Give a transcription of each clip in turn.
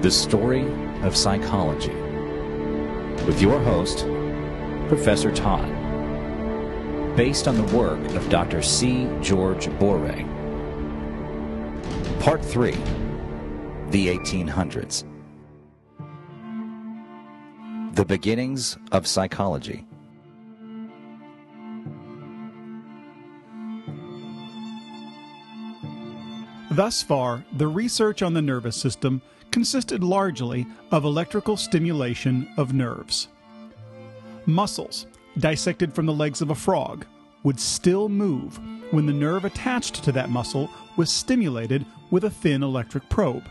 The Story of Psychology with your host, Professor Todd, based on the work of Dr. C. George Boeree. Part 3 The 1800s The Beginnings of Psychology. Thus far, the research on the nervous system consisted largely of electrical stimulation of nerves. Muscles, dissected from the legs of a frog, would still move when the nerve attached to that muscle was stimulated with a thin electric probe.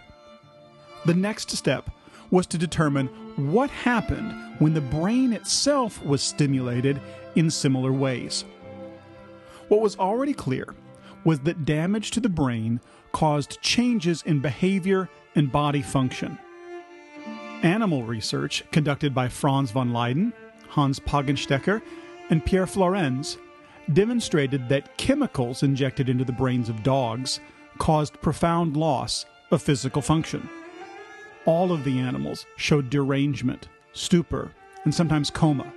The next step was to determine what happened when the brain itself was stimulated in similar ways. What was already clear was that damage to the brain caused changes in behavior and body function. Animal research conducted by Franz von Leyden, Hans Poggenstecker, and Pierre Flourens demonstrated that chemicals injected into the brains of dogs caused profound loss of physical function. All of the animals showed derangement, stupor, and sometimes coma.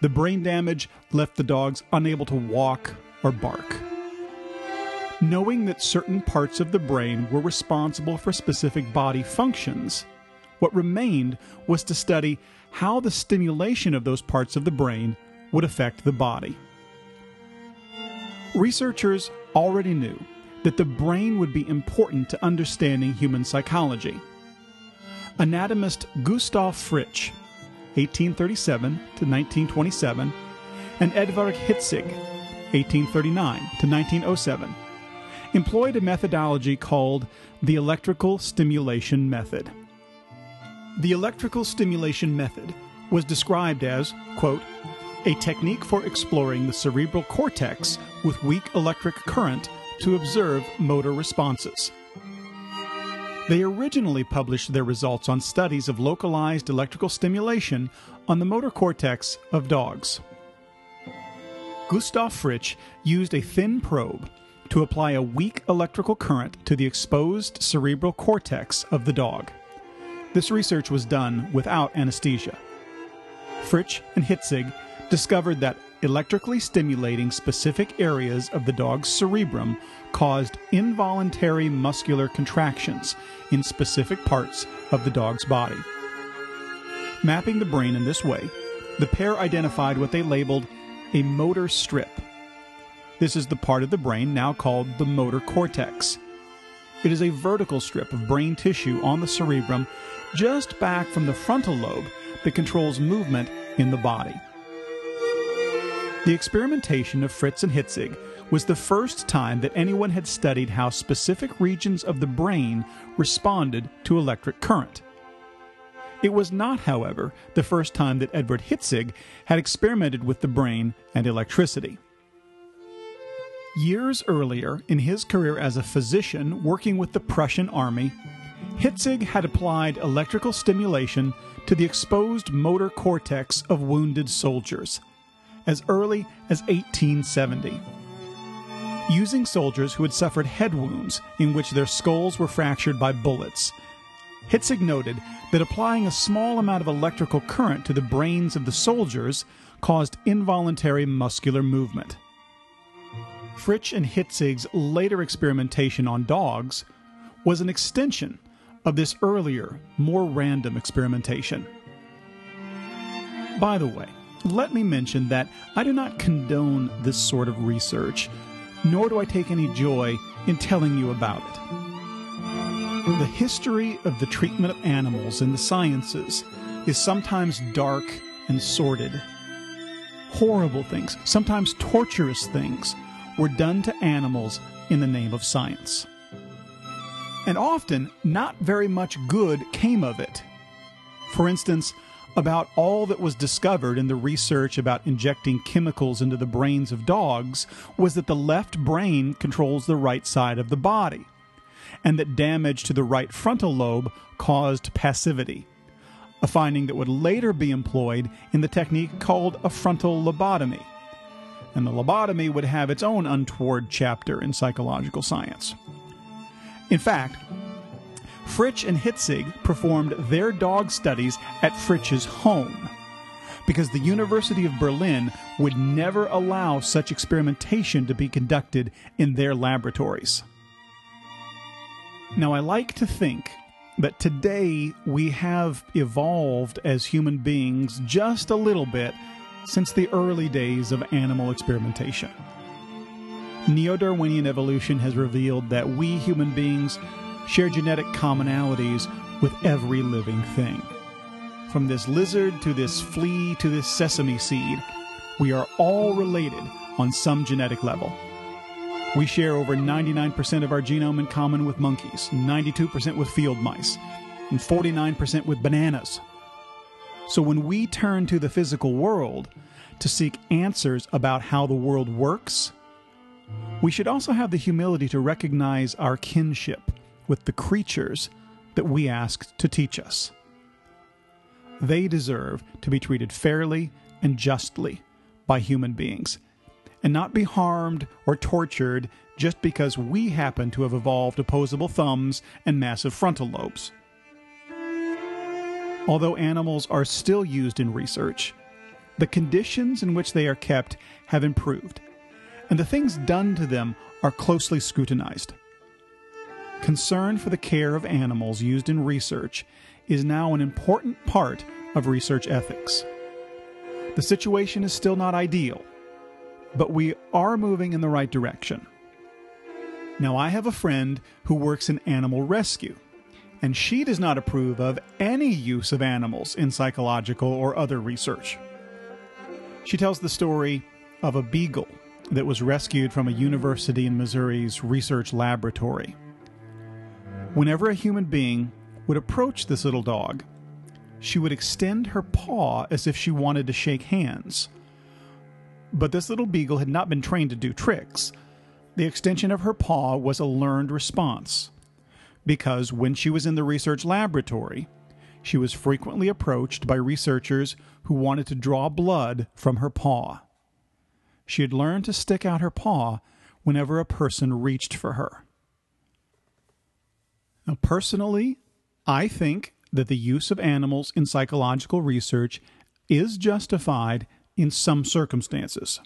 The brain damage left the dogs unable to walk or bark. Knowing that certain parts of the brain were responsible for specific body functions, what remained was to study how the stimulation of those parts of the brain would affect the body. Researchers already knew that the brain would be important to understanding human psychology. Anatomist Gustav Fritsch, 1837 to 1927, and Edvard Hitzig, 1839 to 1907, employed a methodology called the electrical stimulation method. The electrical stimulation method was described as, quote, a technique for exploring the cerebral cortex with weak electric current to observe motor responses. They originally published their results on studies of localized electrical stimulation on the motor cortex of dogs. Gustav Fritsch used a thin probe to apply a weak electrical current to the exposed cerebral cortex of the dog. This research was done without anesthesia. Fritsch and Hitzig discovered that electrically stimulating specific areas of the dog's cerebrum caused involuntary muscular contractions in specific parts of the dog's body. Mapping the brain in this way, the pair identified what they labeled a motor strip this is the part of the brain now called the motor cortex. It is a vertical strip of brain tissue on the cerebrum just back from the frontal lobe that controls movement in the body. The experimentation of Fritsch and Hitzig was the first time that anyone had studied how specific regions of the brain responded to electric current. It was not, however, the first time that Edward Hitzig had experimented with the brain and electricity. Years earlier, in his career as a physician working with the Prussian army, Hitzig had applied electrical stimulation to the exposed motor cortex of wounded soldiers as early as 1870. Using soldiers who had suffered head wounds in which their skulls were fractured by bullets, Hitzig noted that applying a small amount of electrical current to the brains of the soldiers caused involuntary muscular movement. Fritsch and Hitzig's later experimentation on dogs was an extension of this earlier, more random experimentation. By the way, let me mention that I do not condone this sort of research, nor do I take any joy in telling you about it. The history of the treatment of animals in the sciences is sometimes dark and sordid. Horrible things, sometimes torturous things, were done to animals in the name of science. And often, not very much good came of it. For instance, about all that was discovered in the research about injecting chemicals into the brains of dogs was that the left brain controls the right side of the body, and that damage to the right frontal lobe caused passivity, a finding that would later be employed in the technique called a frontal lobotomy and the lobotomy would have its own untoward chapter in psychological science. In fact, Fritsch and Hitzig performed their dog studies at Fritsch's home because the University of Berlin would never allow such experimentation to be conducted in their laboratories. Now, I like to think that today we have evolved as human beings just a little bit since the early days of animal experimentation. Neo Darwinian evolution has revealed that we human beings share genetic commonalities with every living thing. From this lizard to this flea to this sesame seed, we are all related on some genetic level. We share over 99% of our genome in common with monkeys, 92% with field mice, and 49% with bananas. So when we turn to the physical world to seek answers about how the world works, we should also have the humility to recognize our kinship with the creatures that we ask to teach us. They deserve to be treated fairly and justly by human beings, and not be harmed or tortured just because we happen to have evolved opposable thumbs and massive frontal lobes. Although animals are still used in research, the conditions in which they are kept have improved, and the things done to them are closely scrutinized. Concern for the care of animals used in research is now an important part of research ethics. The situation is still not ideal, but we are moving in the right direction. Now, I have a friend who works in animal rescue, and she does not approve of any use of animals in psychological or other research. She tells the story of a beagle that was rescued from a university in Missouri's research laboratory. Whenever a human being would approach this little dog, she would extend her paw as if she wanted to shake hands. But this little beagle had not been trained to do tricks. The extension of her paw was a learned response, because when she was in the research laboratory, she was frequently approached by researchers who wanted to draw blood from her paw. She had learned to stick out her paw whenever a person reached for her. Now, personally, I think that the use of animals in psychological research is justified in some circumstances.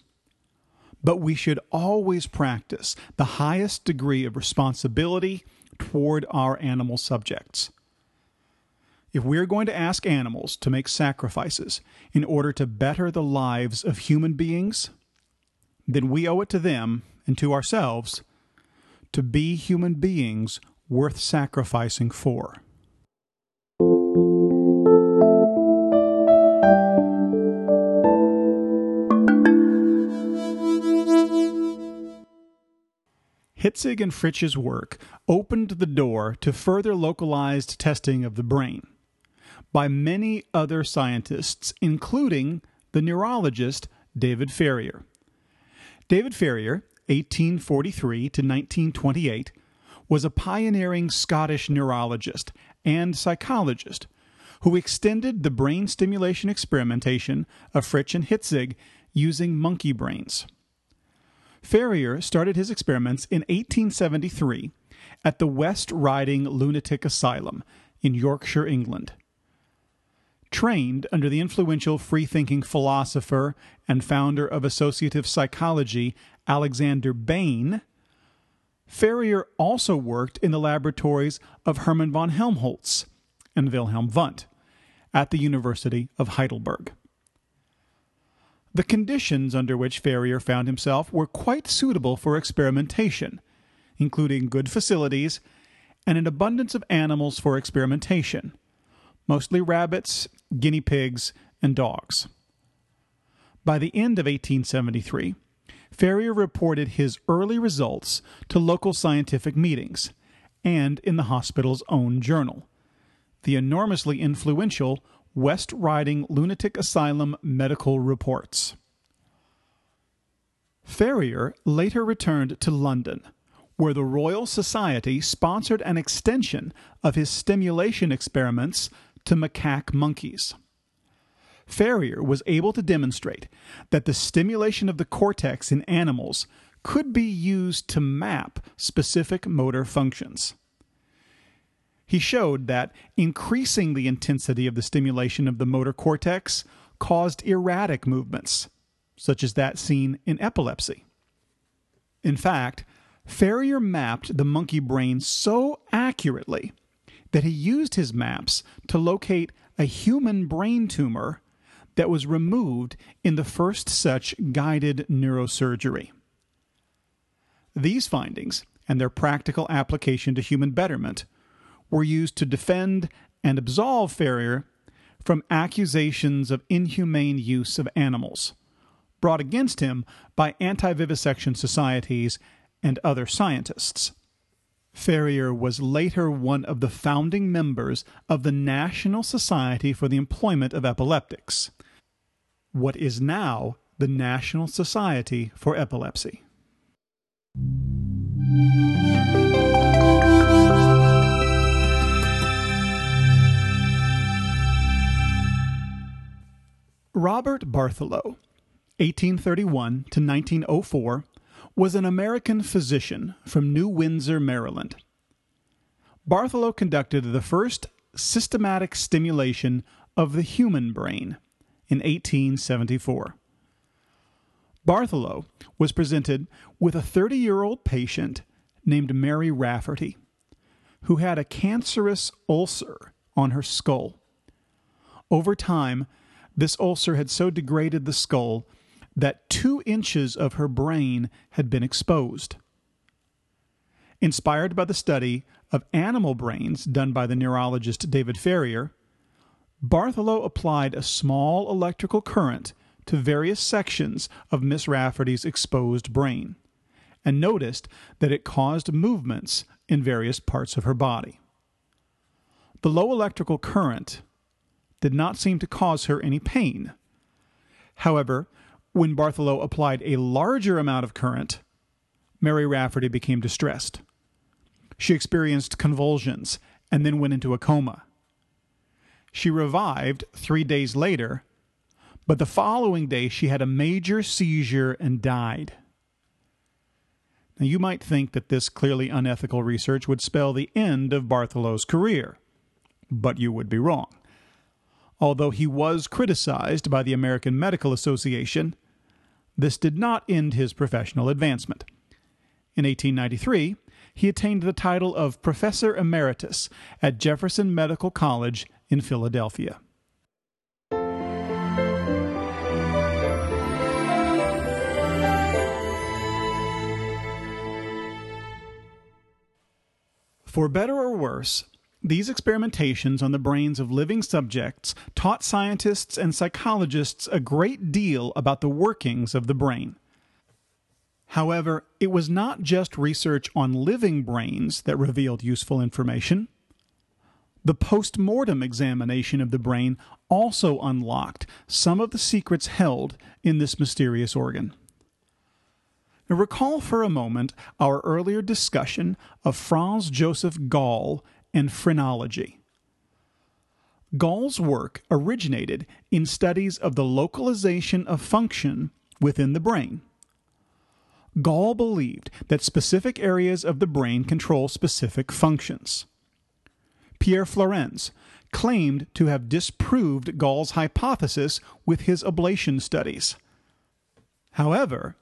But we should always practice the highest degree of responsibility toward our animal subjects. If we're going to ask animals to make sacrifices in order to better the lives of human beings, then we owe it to them and to ourselves to be human beings worth sacrificing for. Hitzig and Fritsch's work opened the door to further localized testing of the brain by many other scientists, including the neurologist David Ferrier. David Ferrier, 1843 to 1928, was a pioneering Scottish neurologist and psychologist who extended the brain stimulation experimentation of Fritsch and Hitzig using monkey brains. Ferrier started his experiments in 1873 at the West Riding Lunatic Asylum in Yorkshire, England. Trained under the influential free-thinking philosopher and founder of associative psychology Alexander Bain, Ferrier also worked in the laboratories of Hermann von Helmholtz and Wilhelm Wundt at the University of Heidelberg. The conditions under which Ferrier found himself were quite suitable for experimentation, including good facilities and an abundance of animals for experimentation, mostly rabbits, guinea pigs, and dogs. By the end of 1873, Ferrier reported his early results to local scientific meetings and in the hospital's own journal, the enormously influential West Riding Lunatic Asylum Medical Reports. Ferrier later returned to London, where the Royal Society sponsored an extension of his stimulation experiments to macaque monkeys. Ferrier was able to demonstrate that the stimulation of the cortex in animals could be used to map specific motor functions. He showed that increasing the intensity of the stimulation of the motor cortex caused erratic movements, such as that seen in epilepsy. In fact, Ferrier mapped the monkey brain so accurately that he used his maps to locate a human brain tumor that was removed in the first such guided neurosurgery. These findings and their practical application to human betterment were used to defend and absolve Ferrier from accusations of inhumane use of animals, brought against him by anti vivisection societies and other scientists. Ferrier was later one of the founding members of the National Society for the Employment of Epileptics, what is now the National Society for Epilepsy. Robert Bartholow, 1831 to 1904, was an American physician from New Windsor, Maryland. Bartholow conducted the first systematic stimulation of the human brain in 1874. Bartholow was presented with a 30 year old patient named Mary Rafferty, who had a cancerous ulcer on her skull. Over time, this ulcer had so degraded the skull that two inches of her brain had been exposed. Inspired by the study of animal brains done by the neurologist David Ferrier, Bartholow applied a small electrical current to various sections of Miss Rafferty's exposed brain and noticed that it caused movements in various parts of her body. The low electrical current did not seem to cause her any pain. However, when Bartholow applied a larger amount of current, Mary Rafferty became distressed. She experienced convulsions and then went into a coma. She revived three days later, but the following day she had a major seizure and died. Now, you might think that this clearly unethical research would spell the end of Bartholow's career, but you would be wrong. Although he was criticized by the American Medical Association, this did not end his professional advancement. In 1893, he attained the title of Professor Emeritus at Jefferson Medical College in Philadelphia. For better or worse, these experimentations on the brains of living subjects taught scientists and psychologists a great deal about the workings of the brain. However, it was not just research on living brains that revealed useful information. The post mortem examination of the brain also unlocked some of the secrets held in this mysterious organ. Now, recall for a moment our earlier discussion of Franz Joseph Gall and phrenology. Gall's work originated in studies of the localization of function within the brain. Gall believed that specific areas of the brain control specific functions. Pierre Flourens claimed to have disproved Gall's hypothesis with his ablation studies. However,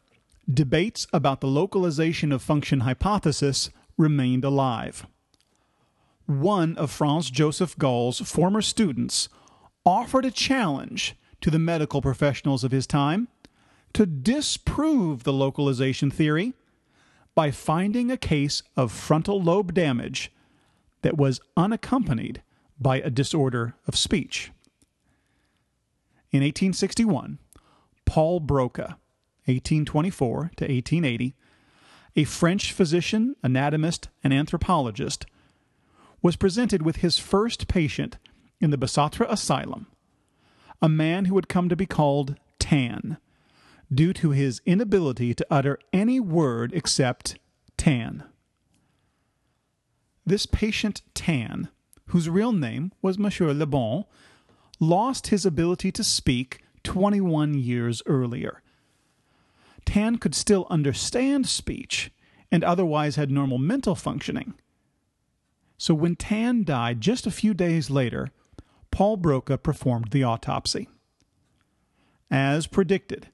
debates about the localization of function hypothesis remained alive one of Franz Joseph Gall's former students offered a challenge to the medical professionals of his time to disprove the localization theory by finding a case of frontal lobe damage that was unaccompanied by a disorder of speech. In 1861, Paul Broca, 1824 to 1880, a French physician, anatomist, and anthropologist, was presented with his first patient in the Bicêtre Asylum, a man who had come to be called Tan, due to his inability to utter any word except Tan. This patient Tan, whose real name was Monsieur Lebon, lost his ability to speak 21 years earlier. Tan could still understand speech and otherwise had normal mental functioning So when Tan died just a few days later, Paul Broca performed the autopsy. As predicted,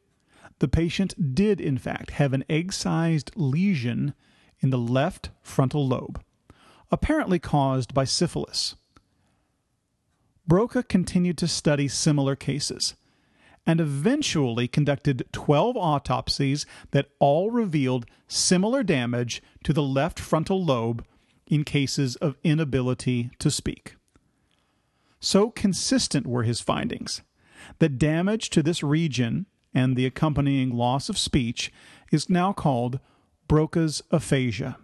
the patient did in fact have an egg sized lesion in the left frontal lobe, apparently caused by syphilis. Broca continued to study similar cases and eventually conducted 12 autopsies that all revealed similar damage to the left frontal lobe in cases of inability to speak. So consistent were his findings that damage to this region and the accompanying loss of speech is now called Broca's aphasia.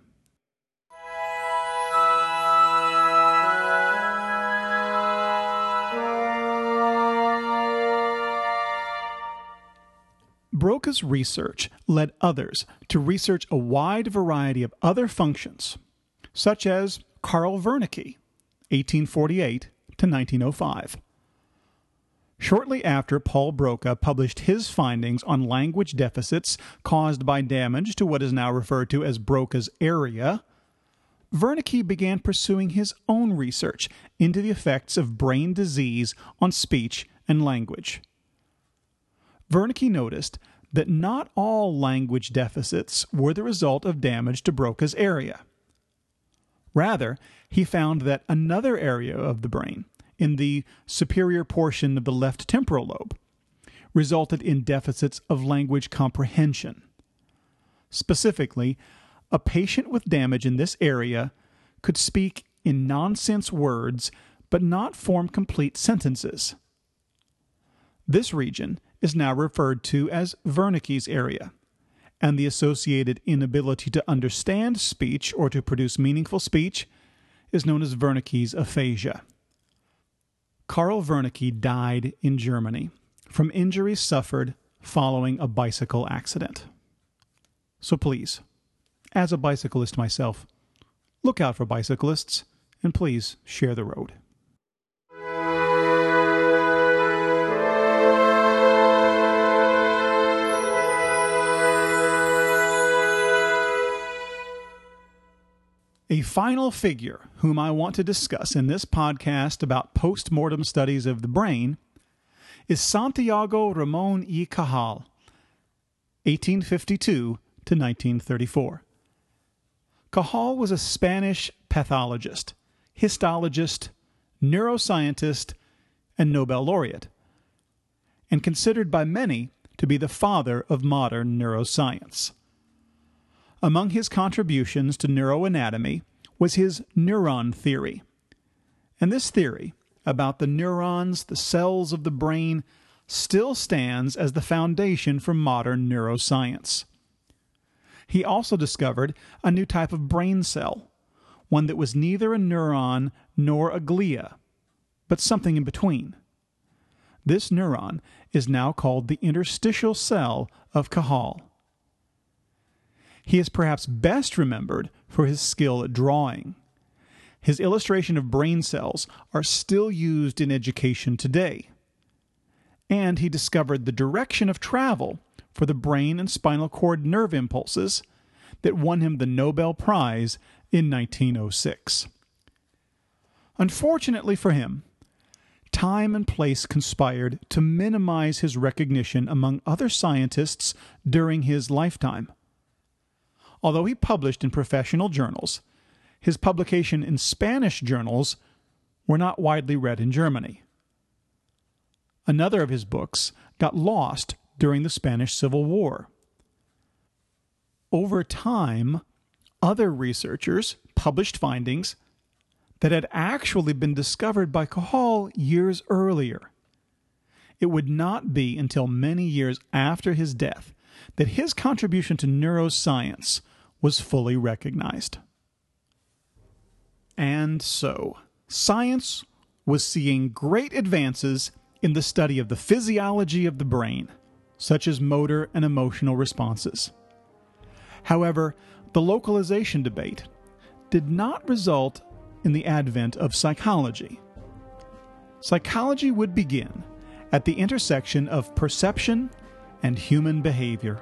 Broca's research led others to research a wide variety of other functions, such as Carl Wernicke, 1848 to 1905. Shortly after Paul Broca published his findings on language deficits caused by damage to what is now referred to as Broca's area, Wernicke began pursuing his own research into the effects of brain disease on speech and language. Wernicke noticed that not all language deficits were the result of damage to Broca's area. Rather, he found that another area of the brain, in the superior portion of the left temporal lobe, resulted in deficits of language comprehension. Specifically, a patient with damage in this area could speak in nonsense words but not form complete sentences. This region is now referred to as Wernicke's area, and the associated inability to understand speech or to produce meaningful speech is known as Wernicke's aphasia. Karl Wernicke died in Germany from injuries suffered following a bicycle accident. So please, as a bicyclist myself, look out for bicyclists and please share the road. A final figure whom I want to discuss in this podcast about post mortem studies of the brain is Santiago Ramon y Cajal, 1852 to 1934. Cajal was a Spanish pathologist, histologist, neuroscientist, and Nobel laureate, and considered by many to be the father of modern neuroscience. Among his contributions to neuroanatomy was his neuron theory. And this theory about the neurons, the cells of the brain, still stands as the foundation for modern neuroscience. He also discovered a new type of brain cell, one that was neither a neuron nor a glia, but something in between. This neuron is now called the interstitial cell of Cajal. He is perhaps best remembered for his skill at drawing. His illustration of brain cells are still used in education today. And he discovered the direction of travel for the brain and spinal cord nerve impulses that won him the Nobel Prize in 1906. Unfortunately for him, time and place conspired to minimize his recognition among other scientists during his lifetime. Although he published in professional journals, his publication in Spanish journals were not widely read in Germany. Another of his books got lost during the Spanish Civil War. Over time, other researchers published findings that had actually been discovered by Cajal years earlier. It would not be until many years after his death that his contribution to neuroscience was fully recognized. And so, science was seeing great advances in the study of the physiology of the brain, such as motor and emotional responses. However, the localization debate did not result in the advent of psychology. Psychology would begin at the intersection of perception and human behavior.